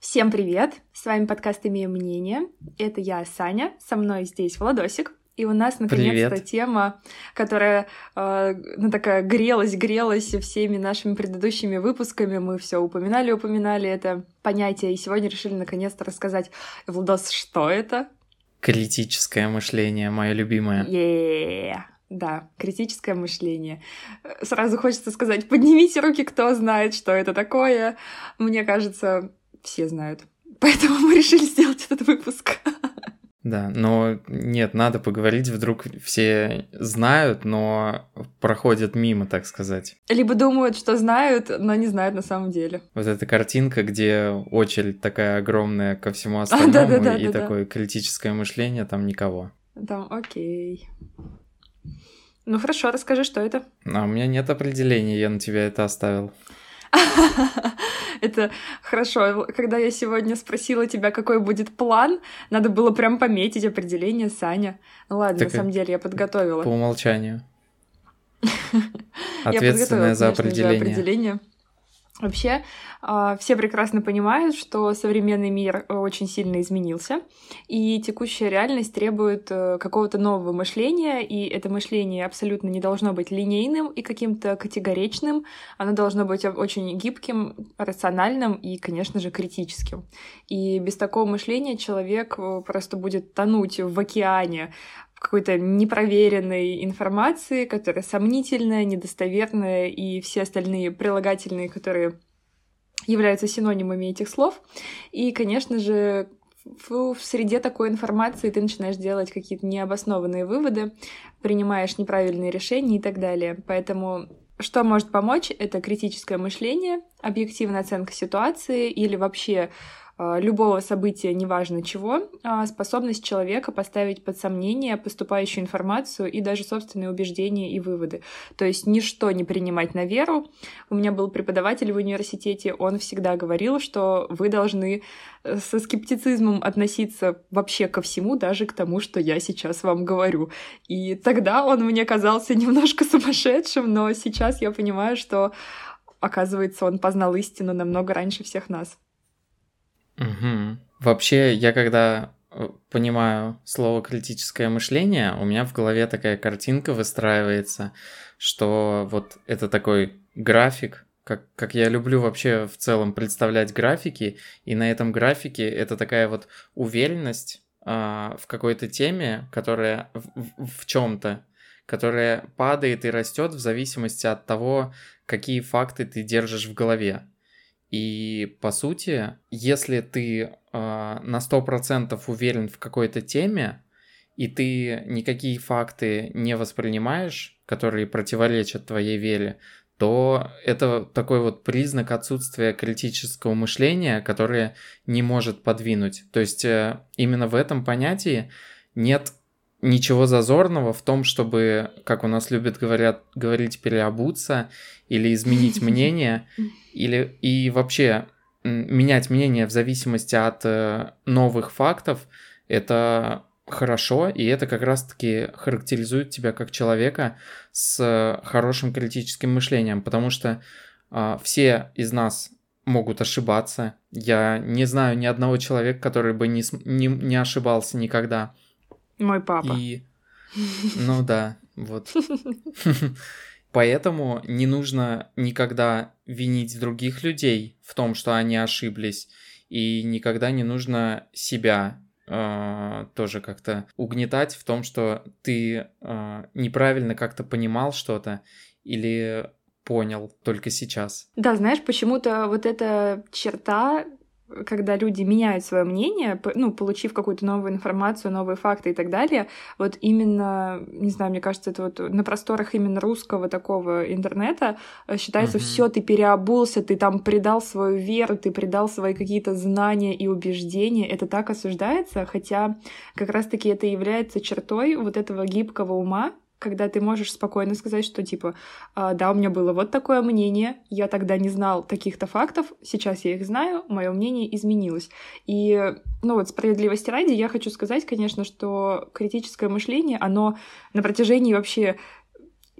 Всем привет! С вами подкаст «Имею мнение». Это я, Саня, со мной здесь Владосик. И у нас наконец-то тема, которая э, ну, такая грелась, грелась всеми нашими предыдущими выпусками. Мы все упоминали, упоминали это понятие. И сегодня решили наконец-то рассказать. Владос, что это? Критическое мышление, мое любимое. Yeah. Да, критическое мышление. Сразу хочется сказать, поднимите руки, кто знает, что это такое. Мне кажется, все знают. Поэтому мы решили сделать этот выпуск. Да, но нет, надо поговорить, вдруг все знают, но проходят мимо, так сказать. Либо думают, что знают, но не знают на самом деле. Вот эта картинка, где очередь такая огромная ко всему остальному, а, да, да, да, и да, такое да. критическое мышление, там никого. Там окей. Ну хорошо, расскажи, что это. А у меня нет определения, я на тебя это оставил. Это хорошо. Когда я сегодня спросила тебя, какой будет план, надо было прям пометить определение Саня. Ну ладно, на самом деле я подготовила. По умолчанию. Ответственная за определение. Вообще, а, все прекрасно понимают, что современный мир э, очень сильно изменился, и текущая реальность требует э, какого-то нового мышления, и это мышление абсолютно не должно быть линейным и каким-то категоричным, оно должно быть очень гибким, рациональным и, конечно же, критическим. И без такого мышления человек э, просто будет тонуть в океане какой-то непроверенной информации, которая сомнительная, недостоверная, и все остальные прилагательные, которые являются синонимами этих слов. И, конечно же, в, среде такой информации ты начинаешь делать какие-то необоснованные выводы, принимаешь неправильные решения и так далее. Поэтому что может помочь? Это критическое мышление, объективная оценка ситуации или вообще любого события, неважно чего, а способность человека поставить под сомнение поступающую информацию и даже собственные убеждения и выводы. То есть ничто не принимать на веру. У меня был преподаватель в университете, он всегда говорил, что вы должны э, со скептицизмом относиться вообще ко всему, даже к тому, что я сейчас вам говорю. И тогда он мне казался немножко сумасшедшим, но сейчас я понимаю, что оказывается, он познал истину намного раньше всех нас. Угу. Вообще, я когда э, понимаю слово критическое мышление, у меня в голове такая картинка выстраивается, что вот это такой график, как, как я люблю вообще в целом представлять графики, и на этом графике это такая вот уверенность а, в какой-то теме, которая в, в, чем-то, которая падает и растет в зависимости от того, какие факты ты держишь в голове. И по сути, если ты э, на 100% уверен в какой-то теме, и ты никакие факты не воспринимаешь, которые противоречат твоей вере, то это такой вот признак отсутствия критического мышления, которое не может подвинуть. То есть э, именно в этом понятии нет ничего зазорного в том, чтобы, как у нас любят говорят, говорить, переобуться или изменить мнение, или и вообще менять мнение в зависимости от э, новых фактов, это хорошо, и это как раз-таки характеризует тебя как человека с хорошим критическим мышлением, потому что э, все из нас могут ошибаться. Я не знаю ни одного человека, который бы не, не, не ошибался никогда. Мой папа. И... Ну да, вот. Поэтому не нужно никогда винить других людей в том, что они ошиблись, и никогда не нужно себя э, тоже как-то угнетать в том, что ты э, неправильно как-то понимал что-то или понял только сейчас. Да, знаешь, почему-то вот эта черта когда люди меняют свое мнение, ну, получив какую-то новую информацию, новые факты и так далее, вот именно, не знаю, мне кажется, это вот на просторах именно русского такого интернета э, считается, uh-huh. все, ты переобулся, ты там предал свою веру, ты предал свои какие-то знания и убеждения, это так осуждается, хотя как раз-таки это является чертой вот этого гибкого ума, когда ты можешь спокойно сказать, что типа, а, да, у меня было вот такое мнение, я тогда не знал таких-то фактов, сейчас я их знаю, мое мнение изменилось. И, ну вот, справедливости ради, я хочу сказать, конечно, что критическое мышление, оно на протяжении вообще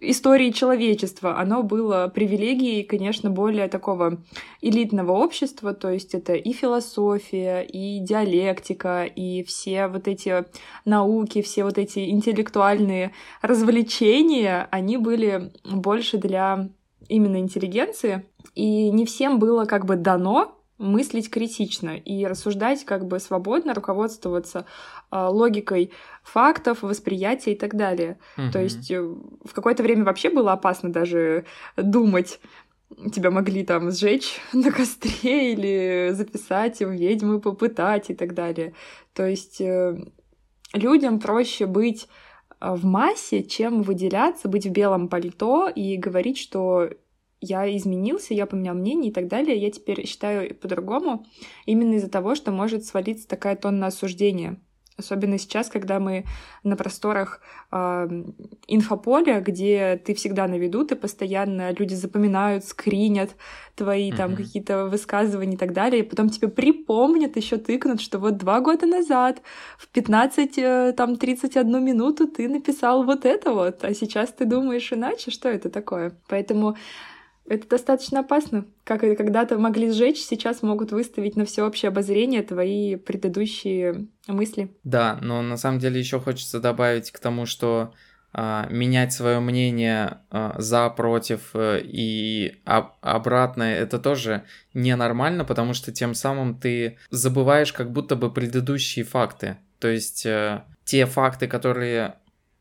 истории человечества. Оно было привилегией, конечно, более такого элитного общества, то есть это и философия, и диалектика, и все вот эти науки, все вот эти интеллектуальные развлечения, они были больше для именно интеллигенции, и не всем было как бы дано мыслить критично и рассуждать как бы свободно, руководствоваться э, логикой фактов, восприятия и так далее. Mm-hmm. То есть э, в какое-то время вообще было опасно даже думать. Тебя могли там сжечь на костре или записать в ведьмы, попытать и так далее. То есть э, людям проще быть э, в массе, чем выделяться, быть в белом пальто и говорить, что я изменился, я поменял мнение и так далее, я теперь считаю по-другому, именно из-за того, что может свалиться такая тонна осуждения. Особенно сейчас, когда мы на просторах э, инфополя, где ты всегда на виду, ты постоянно, люди запоминают, скринят твои mm-hmm. там какие-то высказывания и так далее, и потом тебе припомнят, еще тыкнут, что вот два года назад в 15, э, там, 31 минуту ты написал вот это вот, а сейчас ты думаешь иначе, что это такое? Поэтому это достаточно опасно. Как и когда-то могли сжечь, сейчас могут выставить на всеобщее обозрение твои предыдущие мысли. Да, но на самом деле еще хочется добавить к тому, что а, менять свое мнение а, за, против э, и об, обратно это тоже ненормально, потому что тем самым ты забываешь как будто бы предыдущие факты. То есть а, те факты, которые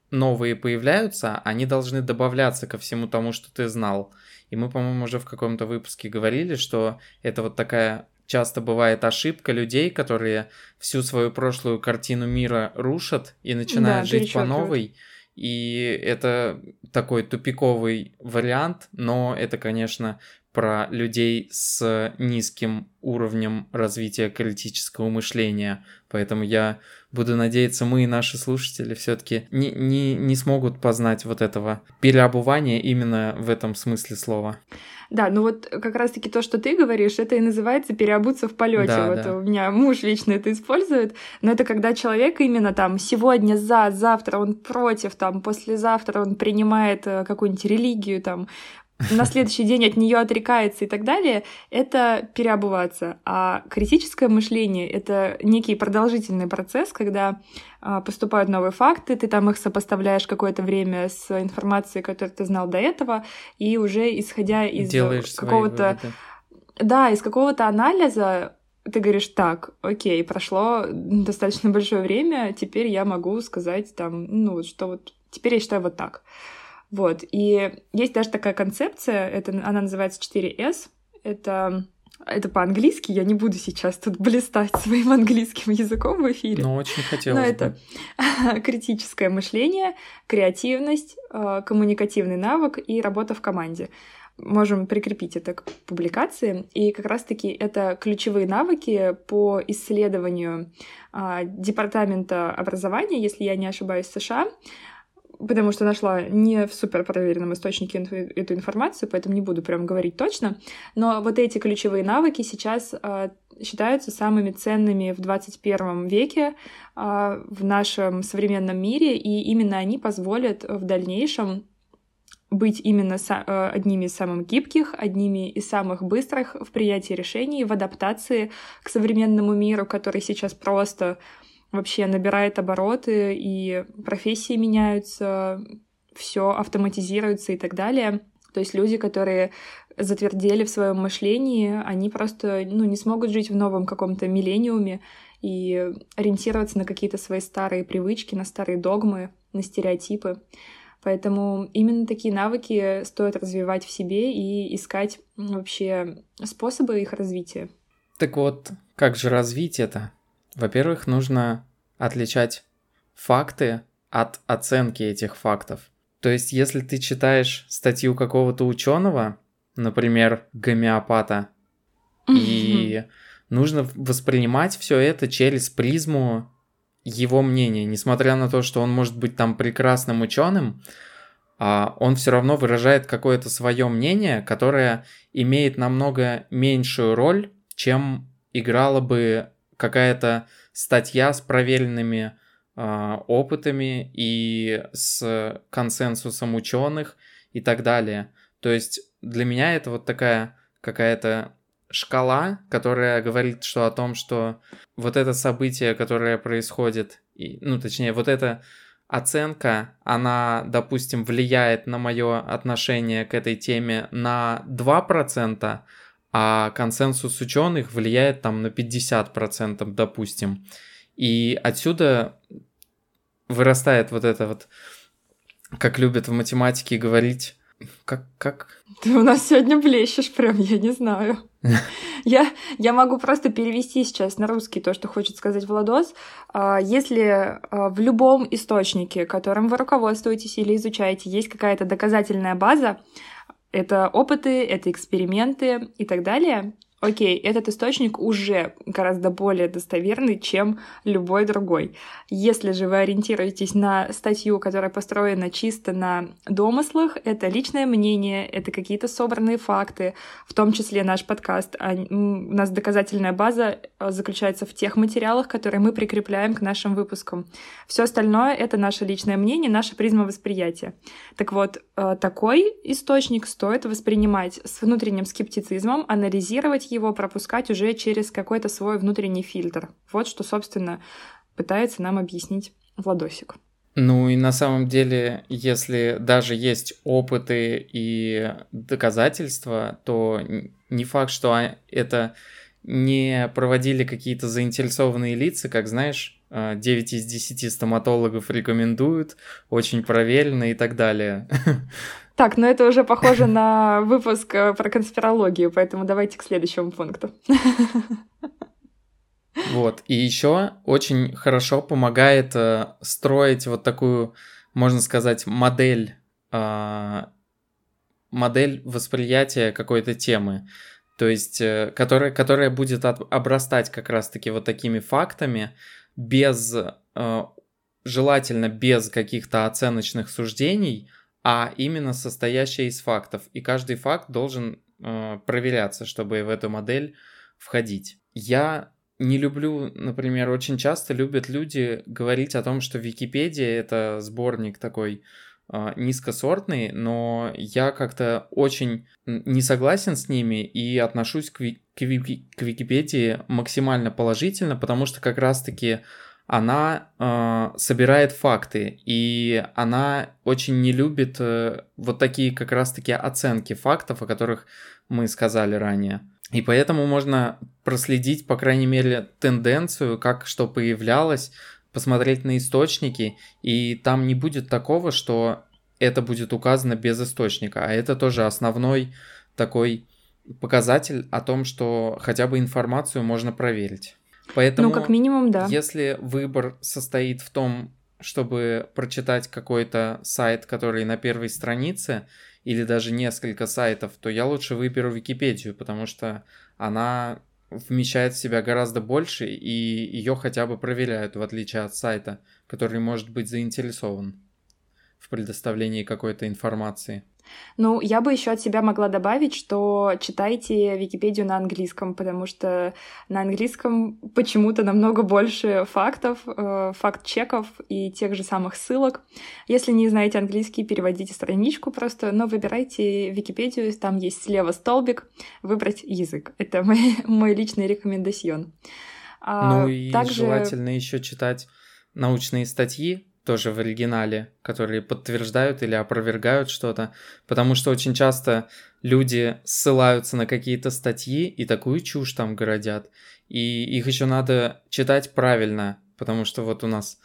новые появляются, они должны добавляться ко всему тому, что ты знал. И мы, по-моему, уже в каком-то выпуске говорили, что это вот такая часто бывает ошибка людей, которые всю свою прошлую картину мира рушат и начинают да, жить по новой. И это такой тупиковый вариант, но это, конечно, про людей с низким уровнем развития критического мышления. Поэтому я буду надеяться, мы и наши слушатели все-таки не, не, не смогут познать вот этого переобувания именно в этом смысле слова. Да, ну вот как раз-таки то, что ты говоришь, это и называется переобуться в полете. Да, вот да. у меня муж вечно это использует, но это когда человек именно там сегодня за, завтра он против, там послезавтра он принимает э, какую-нибудь религию, там на следующий день от нее отрекается и так далее, это переобуваться. А критическое мышление — это некий продолжительный процесс, когда а, поступают новые факты, ты там их сопоставляешь какое-то время с информацией, которую ты знал до этого, и уже исходя из какого-то... Да, из какого-то анализа ты говоришь, так, окей, прошло достаточно большое время, теперь я могу сказать там, ну, что вот теперь я считаю вот так. Вот. И есть даже такая концепция, это, она называется 4S. Это это по-английски, я не буду сейчас тут блистать своим английским языком в эфире. Но очень хотелось Но это критическое мышление, креативность, э, коммуникативный навык и работа в команде. Можем прикрепить это к публикации. И как раз-таки это ключевые навыки по исследованию а, Департамента образования, если я не ошибаюсь, США потому что нашла не в супер проверенном источнике эту информацию, поэтому не буду прям говорить точно. Но вот эти ключевые навыки сейчас э, считаются самыми ценными в 21 веке э, в нашем современном мире, и именно они позволят в дальнейшем быть именно э, одними из самых гибких, одними из самых быстрых в принятии решений, в адаптации к современному миру, который сейчас просто вообще набирает обороты, и профессии меняются, все автоматизируется и так далее. То есть люди, которые затвердели в своем мышлении, они просто ну, не смогут жить в новом каком-то миллениуме и ориентироваться на какие-то свои старые привычки, на старые догмы, на стереотипы. Поэтому именно такие навыки стоит развивать в себе и искать вообще способы их развития. Так вот, как же развить это? Во-первых, нужно отличать факты от оценки этих фактов. То есть, если ты читаешь статью какого-то ученого, например, гомеопата, и нужно воспринимать все это через призму его мнения, несмотря на то, что он может быть там прекрасным ученым, а он все равно выражает какое-то свое мнение, которое имеет намного меньшую роль, чем играло бы какая-то статья с проверенными э, опытами и с консенсусом ученых и так далее. То есть для меня это вот такая какая-то шкала, которая говорит что о том, что вот это событие, которое происходит, и, ну точнее вот эта оценка, она, допустим, влияет на мое отношение к этой теме на 2%, а консенсус ученых влияет там на 50%, допустим. И отсюда вырастает вот это вот, как любят в математике говорить, как, как? Ты у нас сегодня блещешь прям, я не знаю. Я, я могу просто перевести сейчас на русский то, что хочет сказать Владос. А, если а, в любом источнике, которым вы руководствуетесь или изучаете, есть какая-то доказательная база, это опыты, это эксперименты и так далее, окей, этот источник уже гораздо более достоверный, чем любой другой. Если же вы ориентируетесь на статью, которая построена чисто на домыслах, это личное мнение, это какие-то собранные факты, в том числе наш подкаст. А, у нас доказательная база а, заключается в тех материалах, которые мы прикрепляем к нашим выпускам. Все остальное — это наше личное мнение, наша призма восприятия. Так вот, а, такой источник стоит воспринимать с внутренним скептицизмом, анализировать его пропускать уже через какой-то свой внутренний фильтр. Вот что, собственно, пытается нам объяснить Владосик. Ну и на самом деле, если даже есть опыты и доказательства, то не факт, что это не проводили какие-то заинтересованные лица, как знаешь, 9 из 10 стоматологов рекомендуют, очень проверено и так далее. Так, но это уже похоже на выпуск э, про конспирологию, поэтому давайте к следующему пункту. Вот, и еще очень хорошо помогает э, строить вот такую, можно сказать, модель, э, модель восприятия какой-то темы. То есть, э, которая, которая будет от, обрастать как раз-таки вот такими фактами, без, э, желательно без каких-то оценочных суждений, а именно состоящая из фактов. И каждый факт должен э, проверяться, чтобы в эту модель входить. Я не люблю, например, очень часто любят люди говорить о том, что Википедия это сборник такой э, низкосортный, но я как-то очень не согласен с ними и отношусь к, к, к Википедии максимально положительно, потому что как раз-таки она э, собирает факты, и она очень не любит э, вот такие как раз-таки оценки фактов, о которых мы сказали ранее. И поэтому можно проследить, по крайней мере, тенденцию, как что появлялось, посмотреть на источники, и там не будет такого, что это будет указано без источника, а это тоже основной такой показатель о том, что хотя бы информацию можно проверить. Поэтому, ну, как минимум, да. Если выбор состоит в том, чтобы прочитать какой-то сайт, который на первой странице, или даже несколько сайтов, то я лучше выберу Википедию, потому что она вмещает в себя гораздо больше, и ее хотя бы проверяют, в отличие от сайта, который может быть заинтересован в предоставлении какой-то информации. Ну, я бы еще от себя могла добавить, что читайте Википедию на английском, потому что на английском почему-то намного больше фактов, э, факт-чеков и тех же самых ссылок. Если не знаете английский, переводите страничку просто, но выбирайте Википедию, там есть слева столбик, выбрать язык. Это мой, мой личный рекомендацион. А ну и также... желательно еще читать научные статьи, тоже в оригинале, которые подтверждают или опровергают что-то, потому что очень часто люди ссылаются на какие-то статьи и такую чушь там городят, и их еще надо читать правильно, потому что вот у нас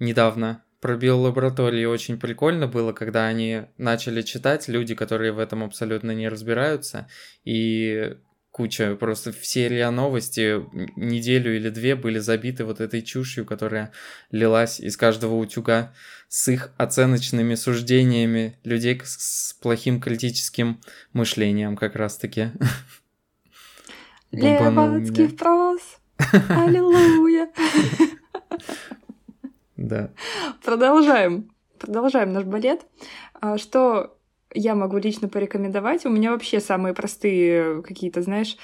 недавно про биолаборатории очень прикольно было, когда они начали читать, люди, которые в этом абсолютно не разбираются, и куча, просто все РИА новости неделю или две были забиты вот этой чушью, которая лилась из каждого утюга с их оценочными суждениями людей с плохим критическим мышлением как раз-таки. Левацкий впрос! Аллилуйя! Да. Продолжаем. Продолжаем наш балет. А что я могу лично порекомендовать. У меня вообще самые простые какие-то, знаешь,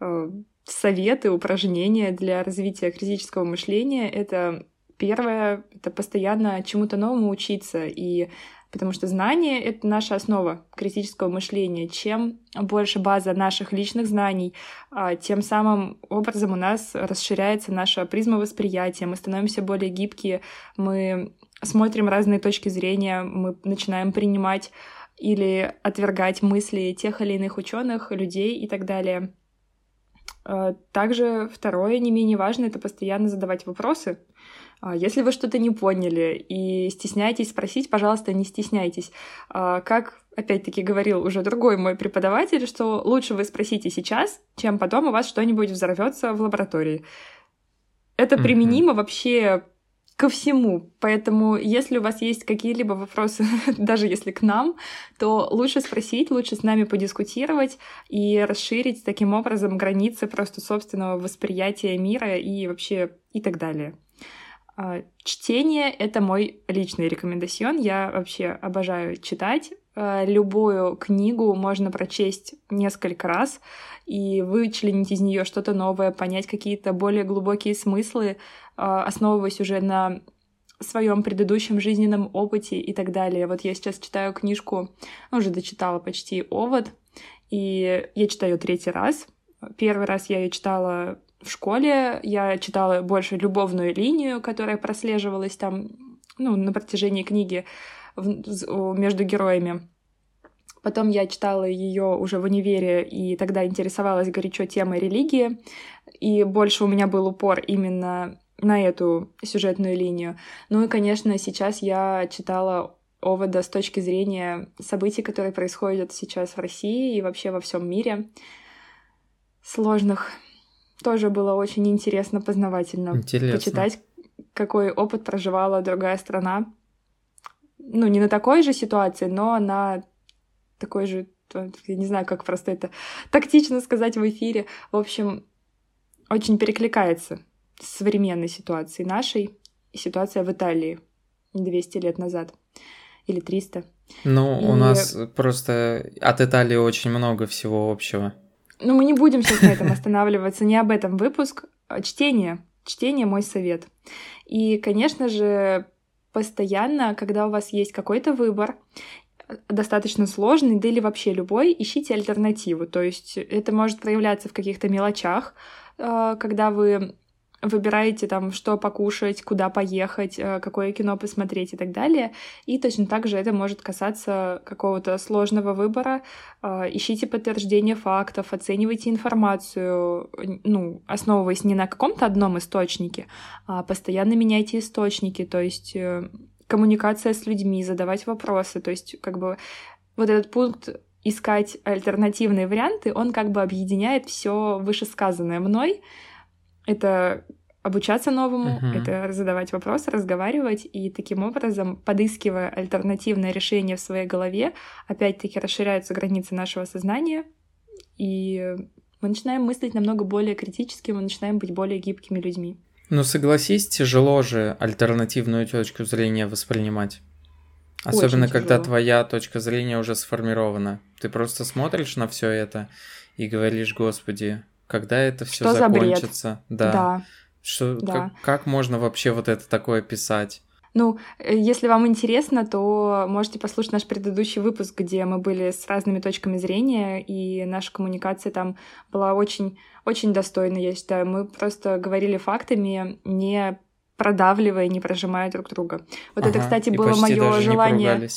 э, советы, упражнения для развития критического мышления. Это первое, это постоянно чему-то новому учиться и потому что знание — это наша основа критического мышления. Чем больше база наших личных знаний, а, тем самым образом у нас расширяется наша призма восприятия, мы становимся более гибкие, мы смотрим разные точки зрения, мы начинаем принимать или отвергать мысли тех или иных ученых, людей и так далее. А, также второе, не менее важное, это постоянно задавать вопросы, а, если вы что-то не поняли и стесняетесь спросить, пожалуйста, не стесняйтесь. А, как, опять-таки, говорил уже другой мой преподаватель, что лучше вы спросите сейчас, чем потом у вас что-нибудь взорвется в лаборатории. Это mm-hmm. применимо вообще ко всему. Поэтому, если у вас есть какие-либо вопросы, даже если к нам, то лучше спросить, лучше с нами подискутировать и расширить таким образом границы просто собственного восприятия мира и вообще и так далее. А, чтение — это мой личный рекомендацион. Я вообще обожаю читать. А, любую книгу можно прочесть несколько раз и вычленить из нее что-то новое, понять какие-то более глубокие смыслы, основываясь уже на своем предыдущем жизненном опыте и так далее. Вот я сейчас читаю книжку, ну, уже дочитала почти «Овод», и я читаю третий раз. Первый раз я ее читала в школе я читала больше любовную линию, которая прослеживалась там ну, на протяжении книги между героями. Потом я читала ее уже в универе, и тогда интересовалась горячо темой религии, и больше у меня был упор именно на эту сюжетную линию. Ну и, конечно, сейчас я читала Овода с точки зрения событий, которые происходят сейчас в России и вообще во всем мире, сложных тоже было очень интересно, познавательно. Интересно. Почитать, какой опыт проживала другая страна. Ну, не на такой же ситуации, но на такой же, я не знаю, как просто это тактично сказать в эфире. В общем, очень перекликается современной ситуацией нашей и ситуация в Италии 200 лет назад или 300. Ну, и... у нас просто от Италии очень много всего общего. Ну, мы не будем сейчас на этом останавливаться, не об этом выпуск. Чтение. Чтение — мой совет. И, конечно же, постоянно, когда у вас есть какой-то выбор, достаточно сложный, да или вообще любой, ищите альтернативу. То есть это может проявляться в каких-то мелочах, а, когда вы выбираете там, что покушать, куда поехать, э, какое кино посмотреть и так далее. И точно так же это может касаться какого-то сложного выбора. Э, ищите подтверждение фактов, оценивайте информацию, ну, основываясь не на каком-то одном источнике, а постоянно меняйте источники, то есть э, коммуникация с людьми, задавать вопросы, то есть как бы вот этот пункт искать альтернативные варианты, он как бы объединяет все вышесказанное мной, это обучаться новому, uh-huh. это задавать вопросы, разговаривать и таким образом, подыскивая альтернативное решение в своей голове, опять-таки расширяются границы нашего сознания, и мы начинаем мыслить намного более критически, мы начинаем быть более гибкими людьми. Ну, согласись, тяжело же альтернативную точку зрения воспринимать. Особенно, Очень когда твоя точка зрения уже сформирована. Ты просто смотришь на все это и говоришь, Господи, когда это все закончится. Да. да. Что, да. Как, как можно вообще вот это такое писать? Ну, э, если вам интересно, то можете послушать наш предыдущий выпуск, где мы были с разными точками зрения, и наша коммуникация там была очень, очень достойна, я считаю. Мы просто говорили фактами, не продавливая, не прожимая друг друга. Вот ага, это, кстати, было мое желание.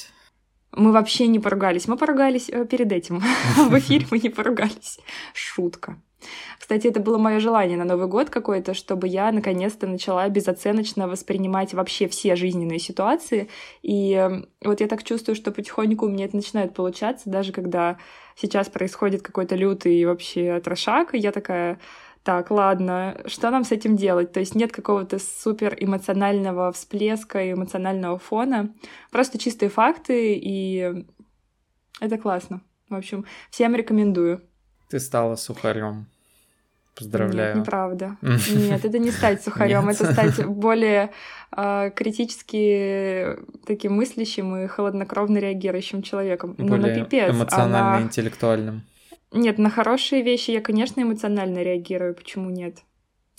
Мы вообще не поругались. Мы поругались э, перед этим. В эфире мы не поругались. Шутка. Кстати, это было мое желание на Новый год какой-то, чтобы я наконец-то начала безоценочно воспринимать вообще все жизненные ситуации. И эм, вот я так чувствую, что потихоньку у меня это начинает получаться, даже когда сейчас происходит какой-то лютый вообще трошак, и я такая, так, ладно, что нам с этим делать? То есть нет какого-то супер эмоционального всплеска, эмоционального фона, просто чистые факты, и это классно. В общем, всем рекомендую. Ты стала сухарем. Поздравляю. Нет, неправда. Нет, это не стать сухарем, это стать более э, критически таким мыслящим и холоднокровно реагирующим человеком. Более ну, на пипец. Эмоционально а на... интеллектуальным. Нет, на хорошие вещи я, конечно, эмоционально реагирую. Почему нет?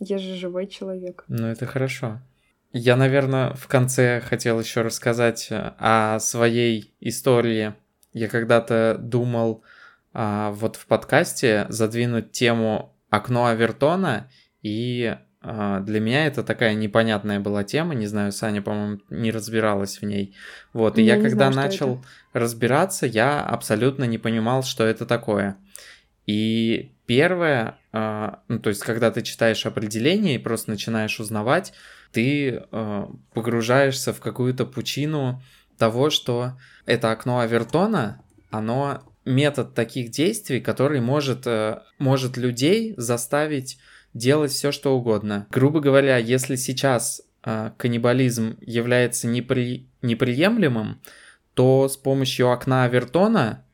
Я же живой человек. Ну, это хорошо. Я, наверное, в конце хотел еще рассказать э, о своей истории. Я когда-то думал а, вот в подкасте задвинуть тему окно Авертона, и а, для меня это такая непонятная была тема, не знаю, Саня, по-моему, не разбиралась в ней. Вот, и я, я когда знаю, начал разбираться, я абсолютно не понимал, что это такое. И первое, а, ну, то есть, когда ты читаешь определение и просто начинаешь узнавать, ты э, погружаешься в какую-то пучину того, что это окно Авертона, оно метод таких действий, который может, э, может людей заставить делать все, что угодно. Грубо говоря, если сейчас э, каннибализм является непри, неприемлемым, то с помощью окна Авертона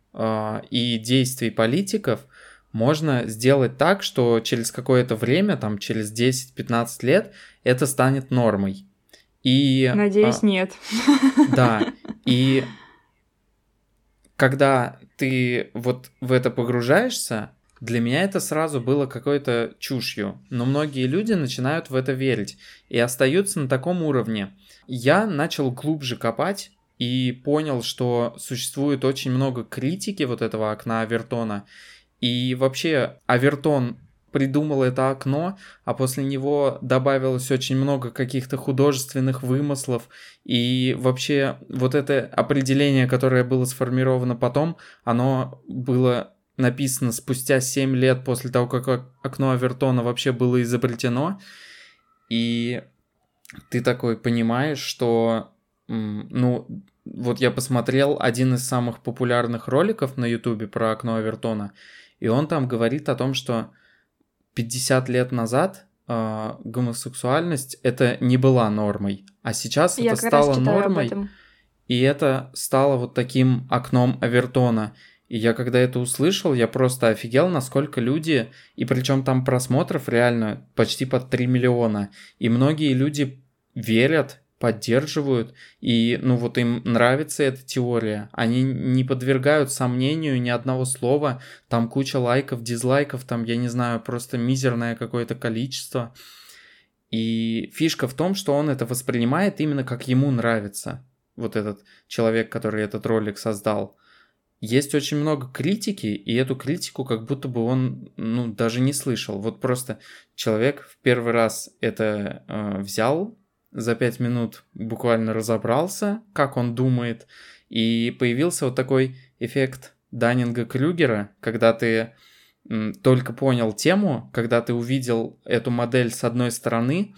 и действий политиков можно сделать так, что через какое-то время, там через 10-15 лет, это станет нормой. И, Надеюсь, а, нет. Да. И когда ты вот в это погружаешься, для меня это сразу было какой-то чушью. Но многие люди начинают в это верить и остаются на таком уровне. Я начал глубже копать и понял, что существует очень много критики вот этого окна Авертона. И вообще Авертон придумал это окно, а после него добавилось очень много каких-то художественных вымыслов, и вообще вот это определение, которое было сформировано потом, оно было написано спустя 7 лет после того, как окно Авертона вообще было изобретено, и ты такой понимаешь, что, ну, вот я посмотрел один из самых популярных роликов на ютубе про окно Авертона, и он там говорит о том, что 50 лет назад э, гомосексуальность это не была нормой, а сейчас Я это стало нормой. И это стало вот таким окном Авертона. И я когда это услышал, я просто офигел, насколько люди, и причем там просмотров реально почти под 3 миллиона. И многие люди верят поддерживают, и, ну, вот им нравится эта теория. Они не подвергают сомнению ни одного слова, там куча лайков, дизлайков, там, я не знаю, просто мизерное какое-то количество. И фишка в том, что он это воспринимает именно как ему нравится. Вот этот человек, который этот ролик создал. Есть очень много критики, и эту критику как будто бы он, ну, даже не слышал. Вот просто человек в первый раз это э, взял, за пять минут буквально разобрался, как он думает, и появился вот такой эффект Даннинга-Крюгера, когда ты только понял тему, когда ты увидел эту модель с одной стороны,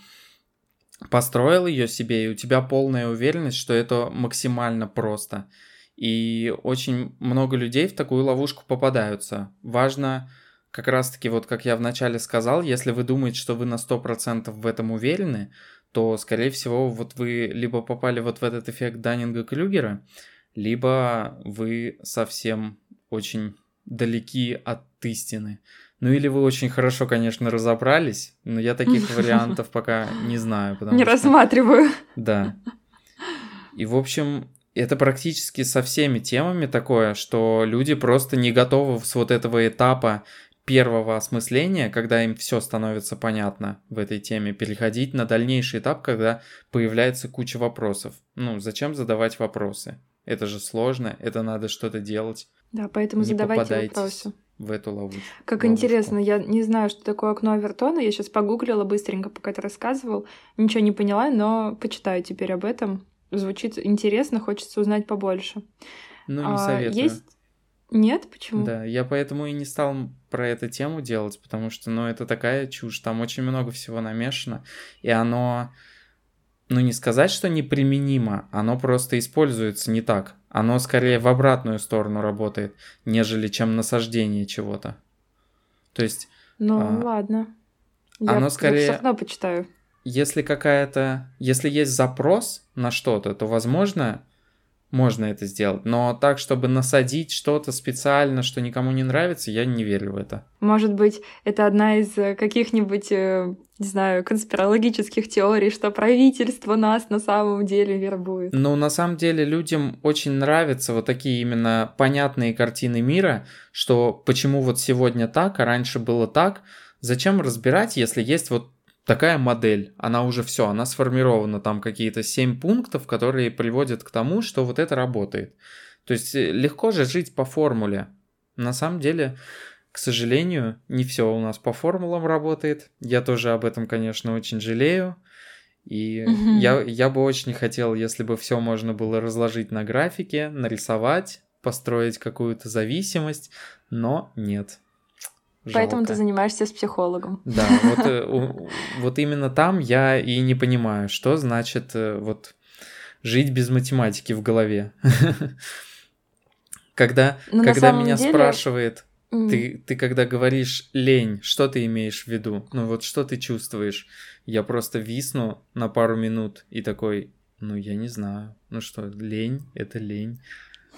построил ее себе, и у тебя полная уверенность, что это максимально просто. И очень много людей в такую ловушку попадаются. Важно как раз-таки, вот как я вначале сказал, если вы думаете, что вы на 100% в этом уверены, то, скорее всего, вот вы либо попали вот в этот эффект Даннинга-Крюгера, либо вы совсем очень далеки от истины. Ну или вы очень хорошо, конечно, разобрались, но я таких вариантов пока не знаю. Не рассматриваю. Да. И, в общем, это практически со всеми темами такое, что люди просто не готовы с вот этого этапа первого осмысления, когда им все становится понятно в этой теме, переходить на дальнейший этап, когда появляется куча вопросов. Ну, зачем задавать вопросы? Это же сложно, это надо что-то делать. Да, поэтому не задавайте вопросы. В эту ловушку. Как ловушку. интересно, я не знаю, что такое окно Авертона. Я сейчас погуглила быстренько, пока ты рассказывал. Ничего не поняла, но почитаю теперь об этом. Звучит интересно, хочется узнать побольше. Ну, не а, советую. Есть нет, почему? Да, я поэтому и не стал про эту тему делать, потому что, ну, это такая чушь, там очень много всего намешано, и оно, ну, не сказать, что неприменимо, оно просто используется не так. Оно скорее в обратную сторону работает, нежели чем насаждение чего-то. То есть... Ну, а, ладно. Я, оно скорее... Я все почитаю. Если какая-то... Если есть запрос на что-то, то, возможно, можно это сделать. Но так, чтобы насадить что-то специально, что никому не нравится, я не верю в это. Может быть, это одна из э, каких-нибудь, э, не знаю, конспирологических теорий, что правительство нас на самом деле вербует. Ну, на самом деле, людям очень нравятся вот такие именно понятные картины мира, что почему вот сегодня так, а раньше было так. Зачем разбирать, если есть вот такая модель, она уже все, она сформирована, там какие-то семь пунктов, которые приводят к тому, что вот это работает. То есть э, легко же жить по формуле. На самом деле, к сожалению, не все у нас по формулам работает. Я тоже об этом, конечно, очень жалею. И угу. я, я бы очень хотел, если бы все можно было разложить на графике, нарисовать, построить какую-то зависимость, но нет. Жалко. Поэтому ты занимаешься с психологом. Да, вот, э, вот именно там я и не понимаю, что значит э, вот жить без математики в голове. Когда, ну, когда меня деле... спрашивает, ты, ты когда говоришь лень, что ты имеешь в виду? Ну вот что ты чувствуешь? Я просто висну на пару минут и такой, ну я не знаю. Ну что, лень, это лень.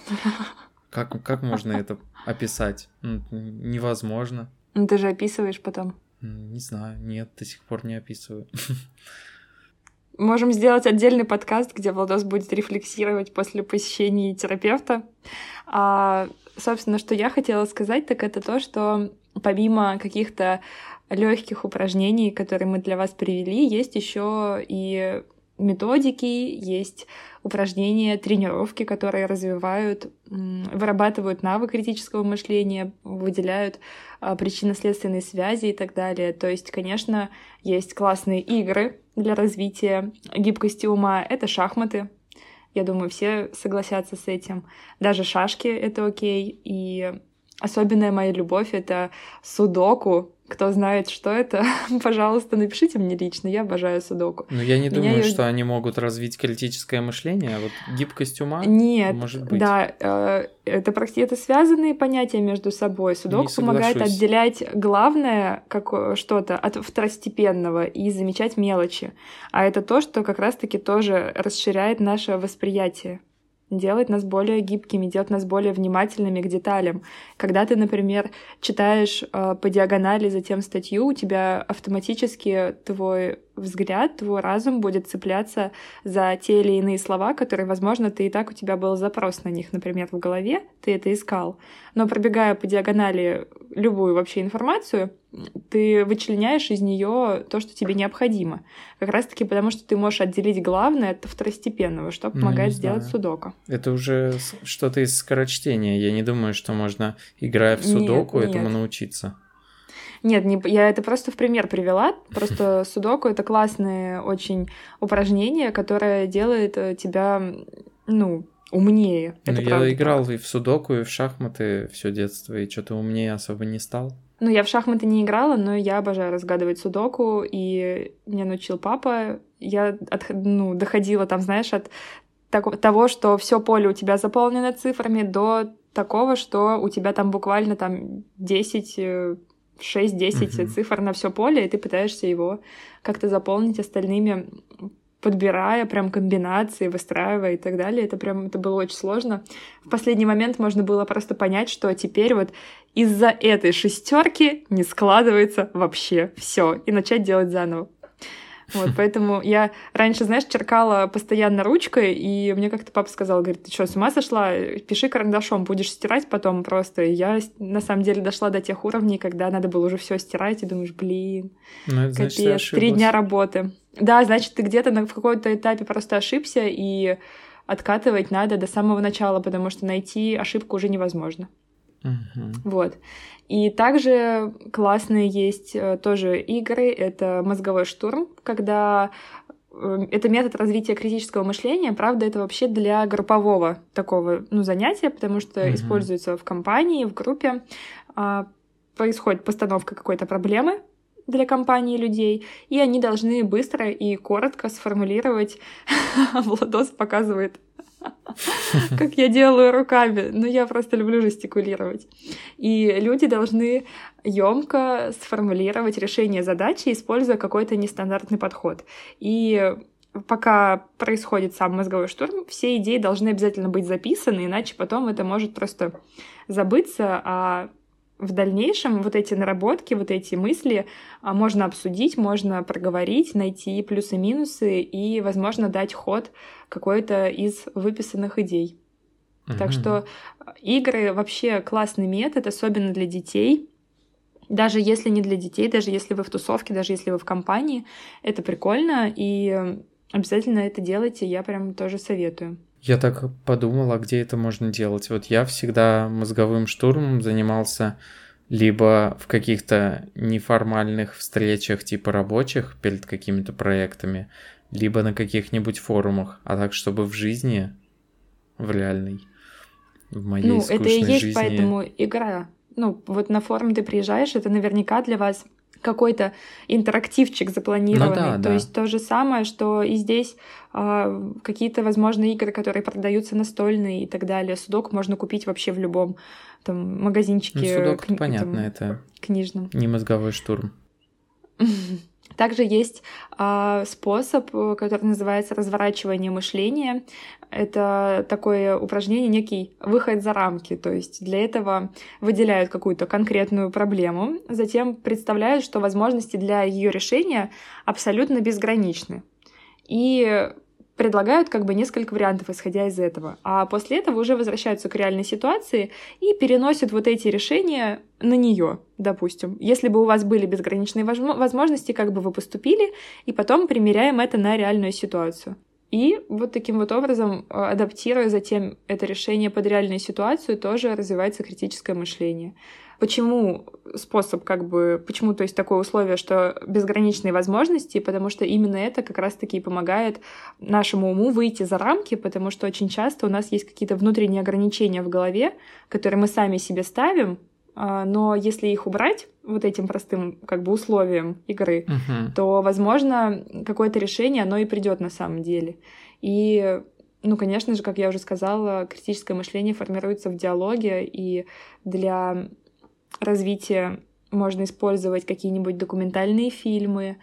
Как, как можно это описать? Ну, невозможно. Ну ты же описываешь потом. Не знаю, нет, до сих пор не описываю. Можем сделать отдельный подкаст, где Владос будет рефлексировать после посещения терапевта. А, собственно, что я хотела сказать, так это то, что помимо каких-то легких упражнений, которые мы для вас привели, есть еще и методики, есть упражнения, тренировки, которые развивают, вырабатывают навык критического мышления, выделяют а, причинно-следственные связи и так далее. То есть, конечно, есть классные игры для развития гибкости ума. Это шахматы. Я думаю, все согласятся с этим. Даже шашки — это окей. И особенная моя любовь — это судоку. Кто знает, что это, пожалуйста, напишите мне лично. Я обожаю судоку. Но я не Меня думаю, ее... что они могут развить критическое мышление, а вот гибкость ума Нет, может быть. Да, э, это это связанные понятия между собой. Судоку помогает отделять главное как что-то от второстепенного и замечать мелочи. А это то, что как раз-таки тоже расширяет наше восприятие делает нас более гибкими, делает нас более внимательными к деталям. Когда ты, например, читаешь э, по диагонали затем статью, у тебя автоматически твой взгляд, твой разум будет цепляться за те или иные слова, которые, возможно, ты и так у тебя был запрос на них, например, в голове, ты это искал. Но пробегая по диагонали любую вообще информацию, ты вычленяешь из нее то, что тебе необходимо. Как раз-таки потому, что ты можешь отделить главное от второстепенного, что ну, помогает ну, сделать судоку. Это уже что-то из скорочтения. Я не думаю, что можно, играя в судоку, нет, этому нет. научиться. Нет, не, я это просто в пример привела. Просто судоку — это классное очень упражнение, которое делает э, тебя, ну, умнее. Это ну, я играл и в судоку, и в шахматы все детство, и что-то умнее особо не стал. Ну, я в шахматы не играла, но я обожаю разгадывать судоку, и меня научил папа. Я от, ну, доходила там, знаешь, от того, что все поле у тебя заполнено цифрами, до такого, что у тебя там буквально там 10 6-10 uh-huh. цифр на все поле, и ты пытаешься его как-то заполнить остальными подбирая прям комбинации, выстраивая и так далее. Это прям, это было очень сложно. В последний момент можно было просто понять, что теперь вот из-за этой шестерки не складывается вообще все и начать делать заново. Вот, поэтому я раньше, знаешь, черкала постоянно ручкой, и мне как-то папа сказал, говорит, ты что, с ума сошла? Пиши карандашом, будешь стирать потом просто. И я, на самом деле, дошла до тех уровней, когда надо было уже все стирать, и думаешь, блин, ну, это капец, значит, три дня работы. Да, значит, ты где-то на, в каком-то этапе просто ошибся, и откатывать надо до самого начала, потому что найти ошибку уже невозможно. Uh-huh. Вот. И также классные есть э, тоже игры. Это мозговой штурм, когда э, это метод развития критического мышления, правда, это вообще для группового такого ну, занятия, потому что uh-huh. используется в компании, в группе. А, происходит постановка какой-то проблемы, для компании людей, и они должны быстро и коротко сформулировать. Владос показывает, как я делаю руками. Ну, я просто люблю жестикулировать. И люди должны емко сформулировать решение задачи, используя какой-то нестандартный подход. И пока происходит сам мозговой штурм, все идеи должны обязательно быть записаны, иначе потом это может просто забыться, а в дальнейшем вот эти наработки, вот эти мысли а, можно обсудить, можно проговорить, найти плюсы-минусы и, возможно, дать ход какой-то из выписанных идей. Mm-hmm. Так что а, игры вообще классный метод, особенно для детей. Даже если не для детей, даже если вы в тусовке, даже если вы в компании, это прикольно, и обязательно это делайте, я прям тоже советую. Я так подумала, где это можно делать. Вот я всегда мозговым штурмом занимался либо в каких-то неформальных встречах типа рабочих перед какими-то проектами, либо на каких-нибудь форумах, а так, чтобы в жизни, в реальной, в моей Ну, это и есть жизни... поэтому игра. Ну, вот на форум ты приезжаешь, это наверняка для вас какой-то интерактивчик запланированный. Ну, да, То да. есть то же самое, что и здесь э, какие-то, возможно, игры, которые продаются настольные и так далее. Судок можно купить вообще в любом там магазинчике. Ну, судок, кни- понятно, там, это книжном. Не мозговой штурм. Также есть э, способ, который называется разворачивание мышления. Это такое упражнение, некий выход за рамки. То есть для этого выделяют какую-то конкретную проблему, затем представляют, что возможности для ее решения абсолютно безграничны. И предлагают как бы несколько вариантов, исходя из этого. А после этого уже возвращаются к реальной ситуации и переносят вот эти решения на нее, допустим. Если бы у вас были безграничные возможности, как бы вы поступили, и потом примеряем это на реальную ситуацию. И вот таким вот образом, э, адаптируя затем это решение под реальную ситуацию, тоже развивается критическое мышление. Почему способ, как бы, почему, то есть, такое условие, что безграничные возможности, потому что именно это как раз-таки помогает нашему уму выйти за рамки, потому что очень часто у нас есть какие-то внутренние ограничения в голове, которые мы сами себе ставим, но если их убрать вот этим простым как бы условием игры, uh-huh. то, возможно, какое-то решение, оно и придет на самом деле. И ну, конечно же, как я уже сказала, критическое мышление формируется в диалоге, и для развития можно использовать какие-нибудь документальные фильмы,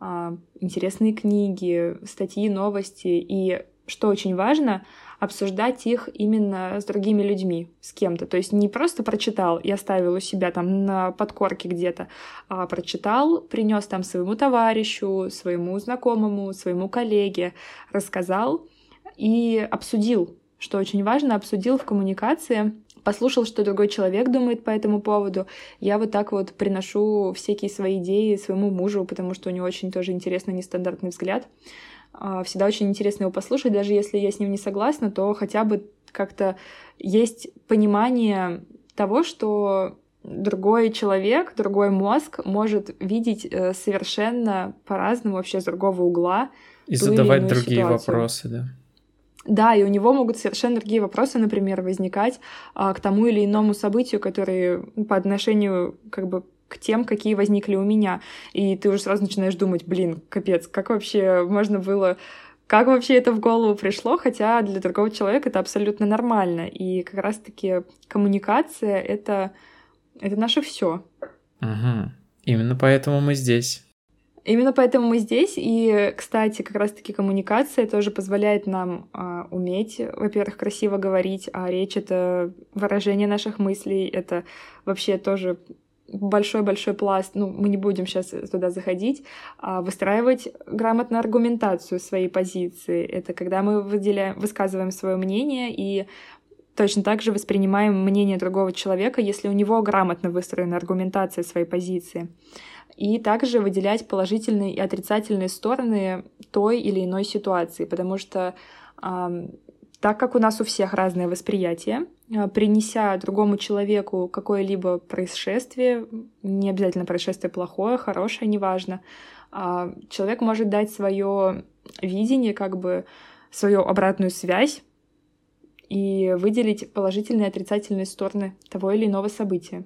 а, интересные книги, статьи, новости. И что очень важно, обсуждать их именно с другими людьми, с кем-то. То есть не просто прочитал и оставил у себя там на подкорке где-то, а прочитал, принес там своему товарищу, своему знакомому, своему коллеге, рассказал и обсудил, что очень важно, обсудил в коммуникации послушал, что другой человек думает по этому поводу. Я вот так вот приношу всякие свои идеи своему мужу, потому что у него очень тоже интересный нестандартный взгляд. А, всегда очень интересно его послушать, даже если я с ним не согласна, то хотя бы как-то есть понимание того, что другой человек, другой мозг может видеть э, совершенно по-разному, вообще с другого угла. И задавать другие ситуацию. вопросы, да. Да, и у него могут совершенно другие вопросы, например, возникать а, к тому или иному событию, которые по отношению как бы к тем, какие возникли у меня. И ты уже сразу начинаешь думать, блин, капец, как вообще можно было как вообще это в голову пришло, хотя для другого человека это абсолютно нормально. И как раз-таки коммуникация это, это наше все. Угу. Именно поэтому мы здесь. Именно поэтому мы здесь. И, кстати, как раз-таки коммуникация тоже позволяет нам э, уметь, во-первых, красиво говорить, а речь — это выражение наших мыслей, это вообще тоже большой-большой пласт, ну, мы не будем сейчас туда заходить, а выстраивать грамотно аргументацию своей позиции. Это когда мы выделяем, высказываем свое мнение и точно так же воспринимаем мнение другого человека, если у него грамотно выстроена аргументация своей позиции и также выделять положительные и отрицательные стороны той или иной ситуации, потому что э, так как у нас у всех разное восприятие, принеся другому человеку какое-либо происшествие, не обязательно происшествие плохое, хорошее, неважно, э, человек может дать свое видение, как бы свою обратную связь и выделить положительные и отрицательные стороны того или иного события.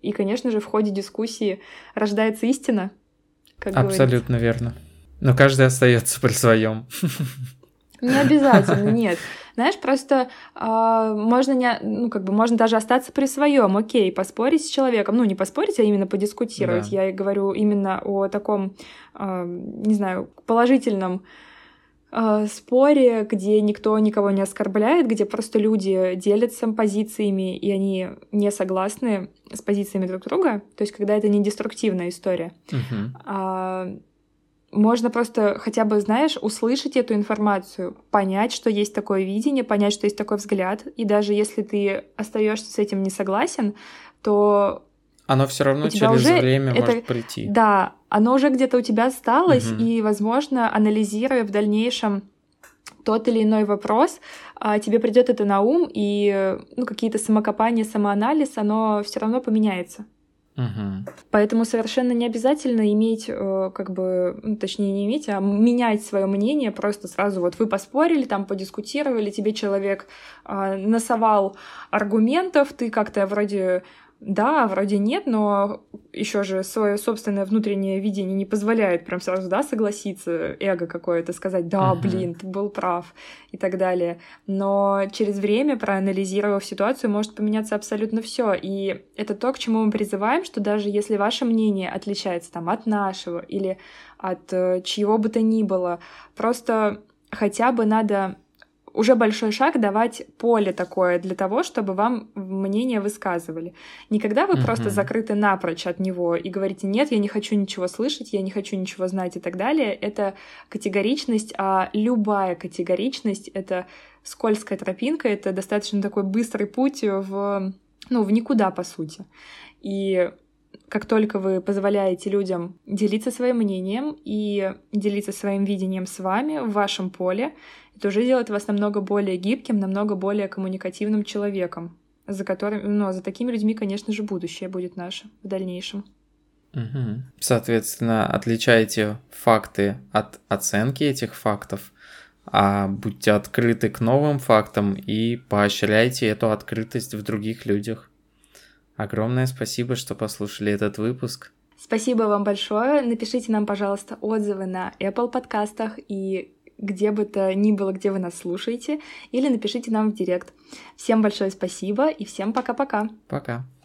И, конечно же, в ходе дискуссии рождается истина. Как Абсолютно говорится. верно. Но каждый остается при своем. Не обязательно, нет. Знаешь, просто э, можно не, ну как бы можно даже остаться при своем, окей, поспорить с человеком, ну не поспорить, а именно подискутировать. Да. Я говорю именно о таком, э, не знаю, положительном э, споре, где никто никого не оскорбляет, где просто люди делятся позициями, и они не согласны с позициями друг друга. То есть, когда это не деструктивная история. Uh-huh. А, можно просто хотя бы, знаешь, услышать эту информацию, понять, что есть такое видение, понять, что есть такой взгляд. И даже если ты остаешься с этим не согласен, то Оно все равно через уже время это, может прийти. Да, оно уже где-то у тебя осталось, угу. и, возможно, анализируя в дальнейшем тот или иной вопрос, а, тебе придет это на ум, и ну, какие-то самокопания, самоанализ, оно все равно поменяется. Поэтому совершенно не обязательно иметь, э, как бы, ну, точнее не иметь, а менять свое мнение. Просто сразу вот вы поспорили, там подискутировали, тебе человек э, насовал аргументов, ты как-то вроде да, вроде нет, но еще же свое собственное внутреннее видение не позволяет прям сразу, да, согласиться, эго какое-то, сказать, да, uh-huh. блин, ты был прав и так далее. Но через время, проанализировав ситуацию, может поменяться абсолютно все. И это то, к чему мы призываем, что даже если ваше мнение отличается там от нашего или от э, чьего бы то ни было, просто хотя бы надо уже большой шаг давать поле такое для того, чтобы вам мнение высказывали. Не когда вы mm-hmm. просто закрыты напрочь от него и говорите, нет, я не хочу ничего слышать, я не хочу ничего знать и так далее. Это категоричность, а любая категоричность — это скользкая тропинка, это достаточно такой быстрый путь в, ну, в никуда, по сути. И как только вы позволяете людям делиться своим мнением и делиться своим видением с вами в вашем поле, это уже делает вас намного более гибким, намного более коммуникативным человеком, за которым, ну, за такими людьми, конечно же, будущее будет наше в дальнейшем. Угу. Соответственно, отличайте факты от оценки этих фактов, а будьте открыты к новым фактам и поощряйте эту открытость в других людях. Огромное спасибо, что послушали этот выпуск. Спасибо вам большое. Напишите нам, пожалуйста, отзывы на Apple подкастах и где бы то ни было, где вы нас слушаете, или напишите нам в директ. Всем большое спасибо и всем пока-пока. Пока. -пока. пока.